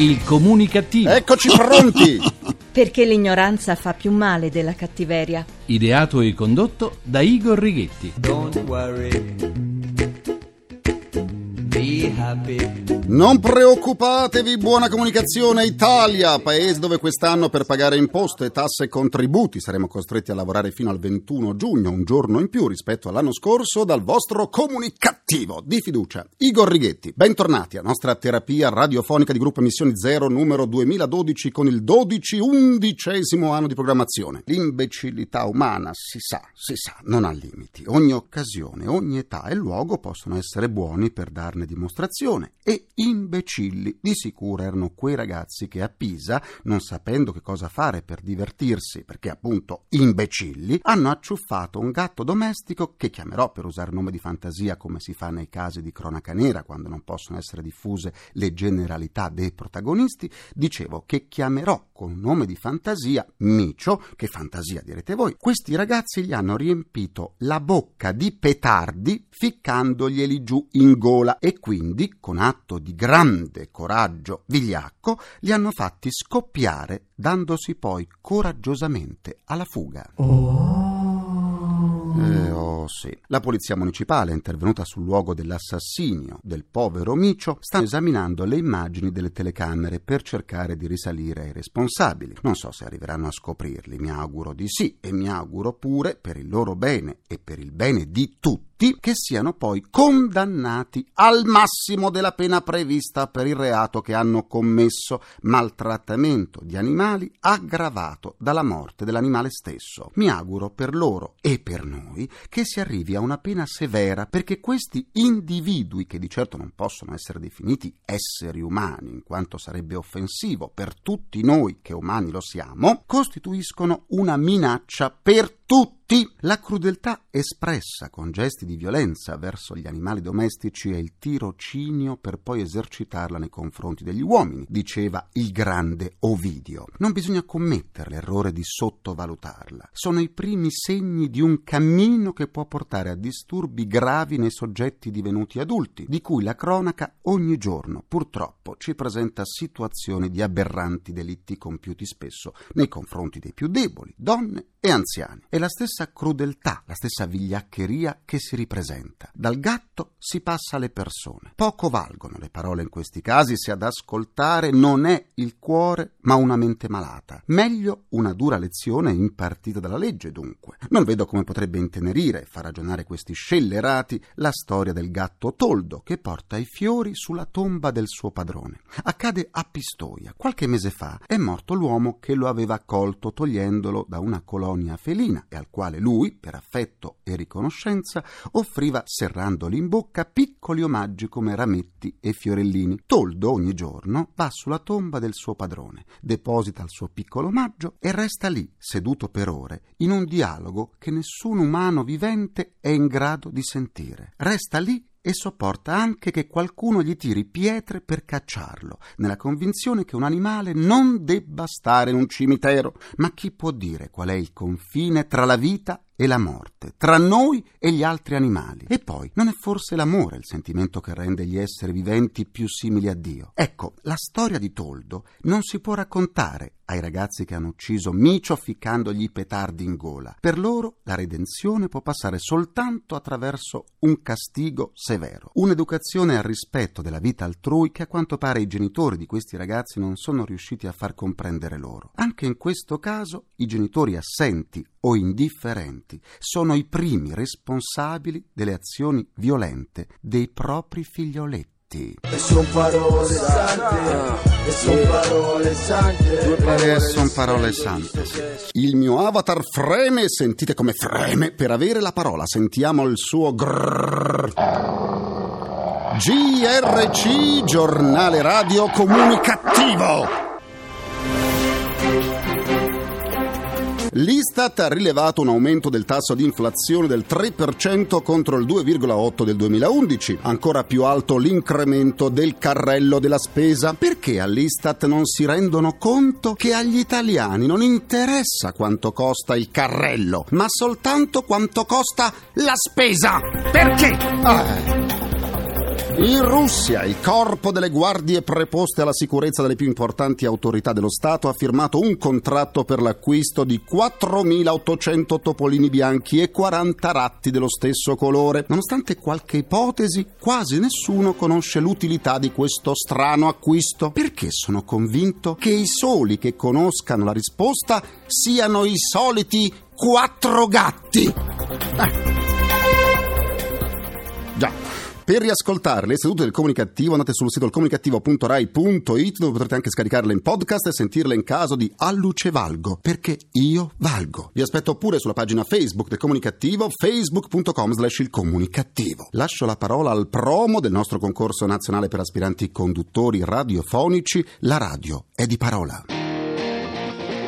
Il comunicativo. Eccoci pronti! Perché l'ignoranza fa più male della cattiveria. Ideato e condotto da Igor Righetti. Don't worry. Happy. Non preoccupatevi, buona comunicazione Italia, paese dove quest'anno per pagare imposte, tasse e contributi saremo costretti a lavorare fino al 21 giugno, un giorno in più rispetto all'anno scorso, dal vostro comunicativo di fiducia. Igor Righetti, bentornati a nostra terapia radiofonica di gruppo Emissioni Zero numero 2012 con il 12 undicesimo anno di programmazione. L'imbecillità umana, si sa, si sa, non ha limiti. Ogni occasione, ogni età e luogo possono essere buoni per darne dimostrazione e imbecilli. Di sicuro erano quei ragazzi che a Pisa, non sapendo che cosa fare per divertirsi, perché appunto imbecilli, hanno acciuffato un gatto domestico che chiamerò per usare nome di fantasia come si fa nei casi di cronaca nera quando non possono essere diffuse le generalità dei protagonisti, dicevo che chiamerò con nome di fantasia Micio, che fantasia direte voi, questi ragazzi gli hanno riempito la bocca di petardi ficcandoglieli giù in gola. E quindi con atto di grande coraggio vigliacco li hanno fatti scoppiare dandosi poi coraggiosamente alla fuga. Eh, oh sì. La polizia municipale, intervenuta sul luogo dell'assassinio del povero Micio, sta esaminando le immagini delle telecamere per cercare di risalire ai responsabili. Non so se arriveranno a scoprirli, mi auguro di sì e mi auguro pure, per il loro bene e per il bene di tutti, che siano poi condannati al massimo della pena prevista per il reato che hanno commesso, maltrattamento di animali aggravato dalla morte dell'animale stesso. Mi auguro per loro e per noi che si arrivi a una pena severa perché questi individui, che di certo non possono essere definiti esseri umani, in quanto sarebbe offensivo per tutti noi che umani lo siamo, costituiscono una minaccia per tutti. La crudeltà espressa con gesti di violenza verso gli animali domestici è il tirocinio per poi esercitarla nei confronti degli uomini, diceva il grande Ovidio. Non bisogna commettere l'errore di sottovalutarla. Sono i primi segni di un cammino che può portare a disturbi gravi nei soggetti divenuti adulti, di cui la cronaca ogni giorno purtroppo ci presenta situazioni di aberranti delitti compiuti spesso nei confronti dei più deboli, donne e anziani. È la stessa crudeltà, la stessa vigliaccheria che si ripresenta. Dal gatto si passa alle persone. Poco valgono le parole in questi casi se ad ascoltare non è il cuore ma una mente malata. Meglio una dura lezione impartita dalla legge, dunque. Non vedo come potrebbe intenerire e far ragionare questi scellerati la storia del gatto Toldo che porta i fiori sulla tomba del suo padrone. Accade a Pistoia. Qualche mese fa è morto l'uomo che lo aveva accolto togliendolo da una colonia felina e al quale lui, per affetto e riconoscenza, offriva, serrandoli in bocca, piccoli omaggi come rametti e fiorellini. Toldo ogni giorno va sulla tomba del suo padrone, deposita il suo piccolo omaggio e resta lì, seduto per ore, in un dialogo che nessun umano vivente è in grado di sentire. Resta lì e sopporta anche che qualcuno gli tiri pietre per cacciarlo, nella convinzione che un animale non debba stare in un cimitero. Ma chi può dire qual è il confine tra la vita e la morte, tra noi e gli altri animali. E poi, non è forse l'amore il sentimento che rende gli esseri viventi più simili a Dio? Ecco, la storia di Toldo non si può raccontare ai ragazzi che hanno ucciso Micio ficcandogli i petardi in gola. Per loro la redenzione può passare soltanto attraverso un castigo severo, un'educazione al rispetto della vita altrui che a quanto pare i genitori di questi ragazzi non sono riusciti a far comprendere loro. Anche in questo caso i genitori assenti o indifferenti sono i primi responsabili delle azioni violente dei propri figlioletti. E son parole sante, e son parole sante. Eh, son parole sante. Il mio avatar freme, sentite come freme per avere la parola. Sentiamo il suo grrr. GRC, giornale radio comunicativo. L'Istat ha rilevato un aumento del tasso di inflazione del 3% contro il 2,8% del 2011, ancora più alto l'incremento del carrello della spesa. Perché all'Istat non si rendono conto che agli italiani non interessa quanto costa il carrello, ma soltanto quanto costa la spesa? Perché? Ah. In Russia, il corpo delle guardie preposte alla sicurezza delle più importanti autorità dello Stato ha firmato un contratto per l'acquisto di 4.800 topolini bianchi e 40 ratti dello stesso colore. Nonostante qualche ipotesi, quasi nessuno conosce l'utilità di questo strano acquisto. Perché sono convinto che i soli che conoscano la risposta siano i soliti quattro gatti. Eh. Per riascoltare le sedute del comunicativo andate sul sito comunicativo.rai.it dove potrete anche scaricarle in podcast e sentirle in caso di Alluce Valgo, perché io valgo. Vi aspetto pure sulla pagina Facebook del comunicativo facebook.com slash il comunicativo. Lascio la parola al promo del nostro concorso nazionale per aspiranti conduttori radiofonici. La radio è di parola.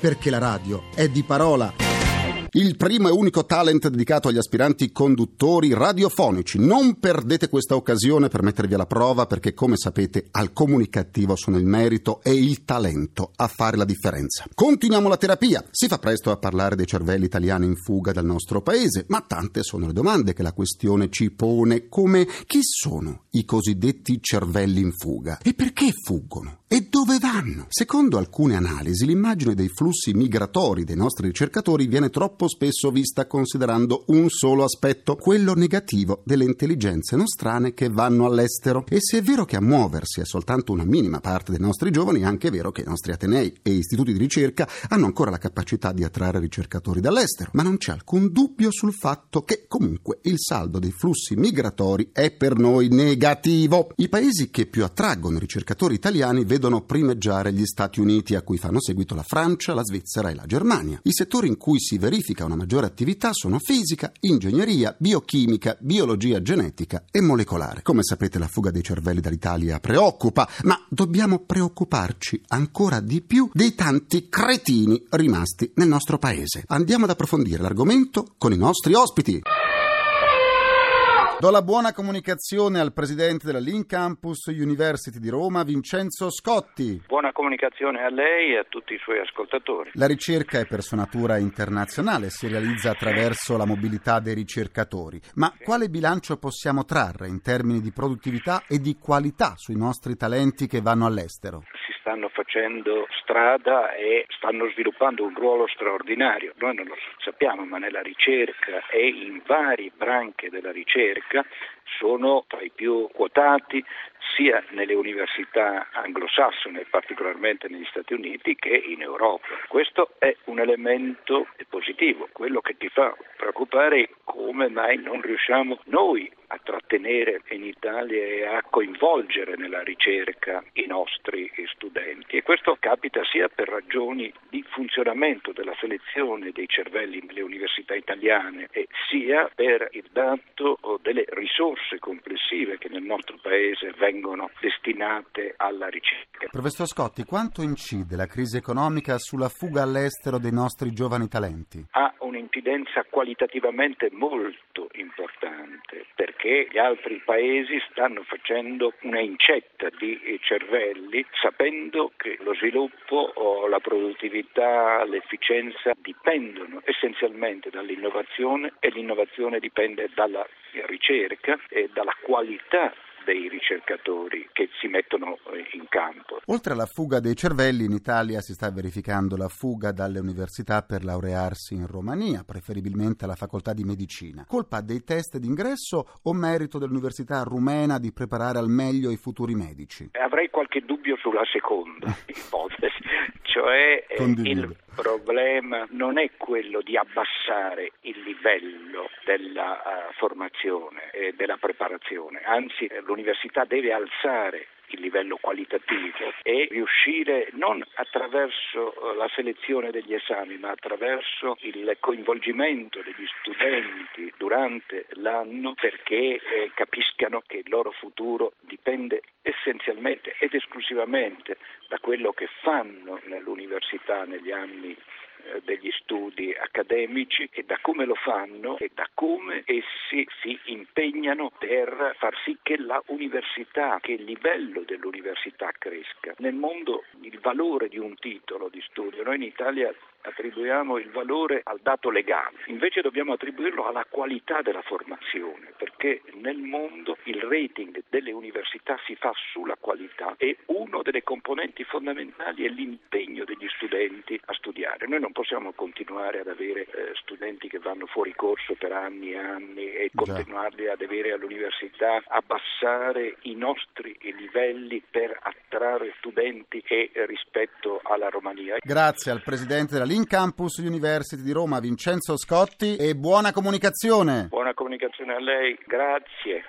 perché la radio è di parola il primo e unico talent dedicato agli aspiranti conduttori radiofonici. Non perdete questa occasione per mettervi alla prova perché, come sapete, al comunicativo sono il merito e il talento a fare la differenza. Continuiamo la terapia. Si fa presto a parlare dei cervelli italiani in fuga dal nostro paese, ma tante sono le domande che la questione ci pone, come chi sono i cosiddetti cervelli in fuga e perché fuggono e dove vanno? Secondo alcune analisi, l'immagine dei flussi migratori dei nostri ricercatori viene troppo spesso vista considerando un solo aspetto, quello negativo delle intelligenze nostrane che vanno all'estero. E se è vero che a muoversi è soltanto una minima parte dei nostri giovani, è anche vero che i nostri atenei e istituti di ricerca hanno ancora la capacità di attrarre ricercatori dall'estero. Ma non c'è alcun dubbio sul fatto che comunque il saldo dei flussi migratori è per noi negativo. I paesi che più attraggono ricercatori italiani vedono primeggiare gli Stati Uniti, a cui fanno seguito la Francia, la Svizzera e la Germania. I settori in cui si verifica una maggiore attività sono fisica, ingegneria, biochimica, biologia genetica e molecolare. Come sapete la fuga dei cervelli dall'Italia preoccupa, ma dobbiamo preoccuparci ancora di più dei tanti cretini rimasti nel nostro paese. Andiamo ad approfondire l'argomento con i nostri ospiti. Do la buona comunicazione al presidente della Link Campus University di Roma, Vincenzo Scotti. Buona comunicazione a lei e a tutti i suoi ascoltatori. La ricerca è per sua natura internazionale, si realizza attraverso la mobilità dei ricercatori. Ma quale bilancio possiamo trarre in termini di produttività e di qualità sui nostri talenti che vanno all'estero? Stanno facendo strada e stanno sviluppando un ruolo straordinario. Noi non lo sappiamo, ma nella ricerca e in varie branche della ricerca sono tra i più quotati sia nelle università anglosassone, particolarmente negli Stati Uniti, che in Europa. Questo è un elemento positivo. Quello che ti fa preoccupare è come mai non riusciamo noi a trattenere in Italia e a coinvolgere nella ricerca i nostri studenti. E questo capita sia per ragioni di funzionamento della selezione dei cervelli nelle università italiane, sia per il dato delle risorse complessive che nel nostro Paese vengono destinate alla ricerca. Professor Scotti, quanto incide la crisi economica sulla fuga all'estero dei nostri giovani talenti? Ha un'incidenza qualitativamente molto importante perché gli altri paesi stanno facendo una incetta di cervelli sapendo che lo sviluppo, la produttività, l'efficienza dipendono essenzialmente dall'innovazione e l'innovazione dipende dalla ricerca e dalla qualità dei ricercatori che si mettono eh, in campo. Oltre alla fuga dei cervelli, in Italia si sta verificando la fuga dalle università per laurearsi in Romania, preferibilmente alla facoltà di medicina. Colpa dei test d'ingresso o merito dell'università rumena di preparare al meglio i futuri medici? Avrei qualche dubbio sulla seconda ipotesi, cioè eh, il problema non è quello di abbassare il livello della uh, formazione e della preparazione, anzi l'università deve alzare il livello qualitativo e riuscire non attraverso eh, la selezione degli esami ma attraverso il coinvolgimento degli studenti durante l'anno perché eh, capiscano che il loro futuro dipende essenzialmente ed esclusivamente da quello che fanno nell'università negli anni eh, degli studi accademici e da come lo fanno e da come essi si impegnano per far sì che la università, che il livello dell'università cresca. Nel mondo il valore di un titolo di studio, noi in Italia attribuiamo il valore al dato legale, invece dobbiamo attribuirlo alla qualità della formazione, perché nel mondo il rating delle università si fa sulla qualità e una delle componenti fondamentali è l'impegno degli studenti a studiare. Noi non possiamo continuare ad avere eh, studenti che vanno fuori corso per anni e anni e continuarli ad avere all'università, abbassare i nostri livelli per attrarre studenti e rispetto alla Romania. Grazie al Presidente della Link Campus University di Roma, Vincenzo Scotti, e buona comunicazione. Buona comunicazione a lei, grazie.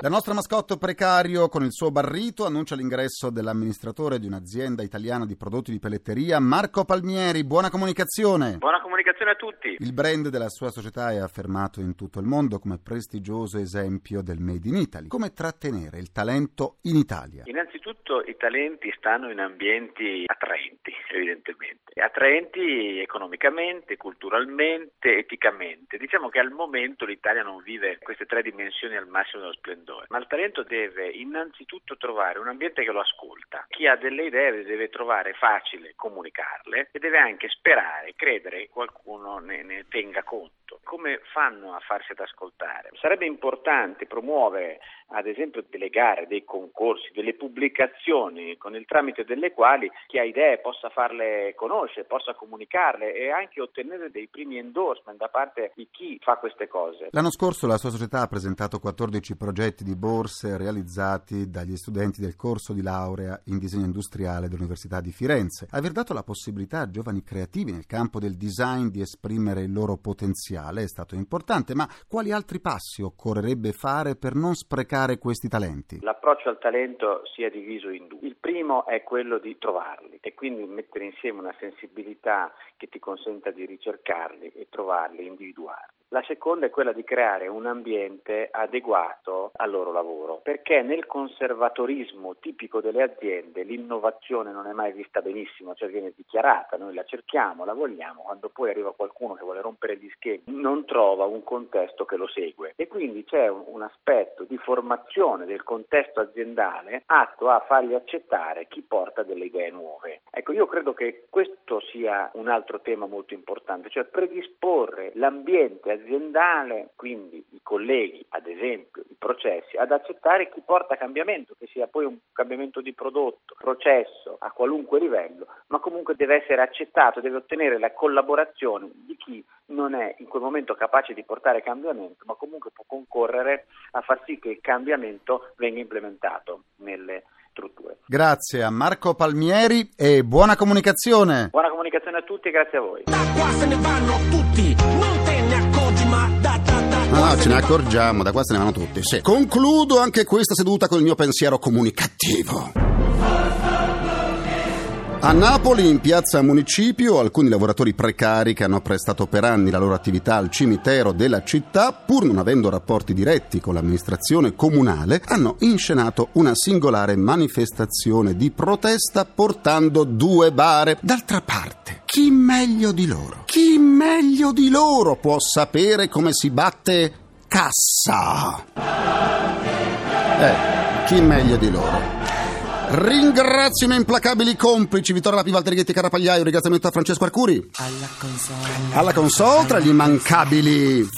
La nostra mascotte precario con il suo barrito annuncia l'ingresso dell'amministratore di un'azienda italiana di prodotti di pelletteria, Marco Palmieri. Buona comunicazione. Buona comunicazione a tutti. Il brand della sua società è affermato in tutto il mondo come prestigioso esempio del Made in Italy. Come trattenere il talento in Italia? Innanzitutto i talenti stanno in ambienti attraenti, evidentemente. Attraenti economicamente, culturalmente, eticamente. Diciamo che al momento l'Italia non vive queste tre dimensioni al massimo dello splendore splendore, ma il talento deve innanzitutto trovare un ambiente che lo ascolta. Chi ha delle idee deve trovare facile comunicarle e deve anche sperare, credere che qualcuno ne, ne tenga conto. Come fanno a farsi ad ascoltare? Sarebbe importante promuovere ad esempio delle gare, dei concorsi, delle pubblicazioni con il tramite delle quali chi ha idee possa farle conoscere, possa comunicarle e anche ottenere dei primi endorsement da parte di chi fa queste cose. L'anno scorso la sua società ha presentato 14 progetti di borse realizzati dagli studenti del corso di laurea in disegno industriale dell'Università di Firenze. Aver dato la possibilità a giovani creativi nel campo del design di esprimere il loro potenziale è stato importante, ma quali altri passi occorrerebbe fare per non sprecare questi talenti? L'approccio al talento si è diviso in due. Il primo è quello di trovarli e quindi mettere insieme una sensibilità che ti consenta di ricercarli e trovarli, individuarli. La seconda è quella di creare un ambiente adeguato al loro lavoro, perché nel conservatorismo tipico delle aziende l'innovazione non è mai vista benissimo, cioè viene dichiarata, noi la cerchiamo, la vogliamo, quando poi arriva qualcuno che vuole rompere gli schemi non trova un contesto che lo segue e quindi c'è un, aspetto di formazione del contesto aziendale atto a fargli accettare chi porta delle idee nuove. Ecco, io credo che questo sia un altro tema molto importante, cioè predisporre l'ambiente aziendale aziendale, quindi i colleghi, ad esempio, i processi, ad accettare chi porta cambiamento, che sia poi un cambiamento di prodotto, processo a qualunque livello, ma comunque deve essere accettato, deve ottenere la collaborazione di chi non è in quel momento capace di portare cambiamento, ma comunque può concorrere a far sì che il cambiamento venga implementato nelle strutture. Grazie a Marco Palmieri e buona comunicazione. Buona comunicazione a tutti e grazie a voi. Da qua se ne vanno tutti, non ce ne accorgiamo, da qua se ne vanno tutti. Sì. Concludo anche questa seduta con il mio pensiero comunicativo. A Napoli, in piazza Municipio, alcuni lavoratori precari che hanno prestato per anni la loro attività al cimitero della città, pur non avendo rapporti diretti con l'amministrazione comunale, hanno inscenato una singolare manifestazione di protesta portando due bare. D'altra parte, chi meglio di loro? Chi meglio di loro può sapere come si batte cassa? Eh, chi meglio di loro? Ringrazio i miei implacabili complici Vittorio Lapi, Valterighetti, Carapagliaio. Ringraziamento a Francesco Arcuri. Alla console. Alla console, tra gli immancabili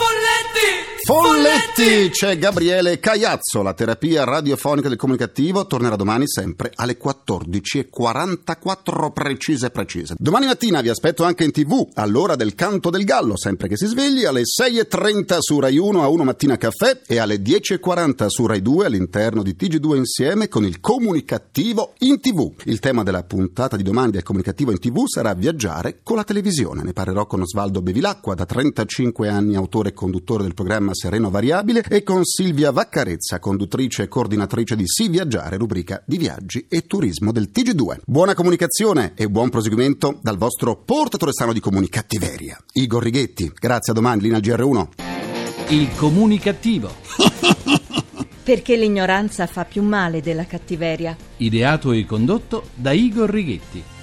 Folletti! C'è Gabriele Cagliazzo, la terapia radiofonica del comunicativo tornerà domani sempre alle 14.44 precise precise. Domani mattina vi aspetto anche in tv all'ora del canto del gallo, sempre che si svegli, alle 6.30 su Rai 1 a 1 mattina caffè e alle 10.40 su Rai 2 all'interno di TG2 insieme con il comunicativo in tv. Il tema della puntata di domani del comunicativo in tv sarà viaggiare con la televisione. Ne parlerò con Osvaldo Bevilacqua, da 35 anni autore e conduttore del programma Sereno Variabile e con Silvia Vaccarezza, conduttrice e coordinatrice di Sì Viaggiare, rubrica di viaggi e turismo del TG2. Buona comunicazione e buon proseguimento dal vostro portatore sano di comunicattiveria, Igor Righetti. Grazie a domani, linea GR1. Il comunicativo. Perché l'ignoranza fa più male della cattiveria. Ideato e condotto da Igor Righetti.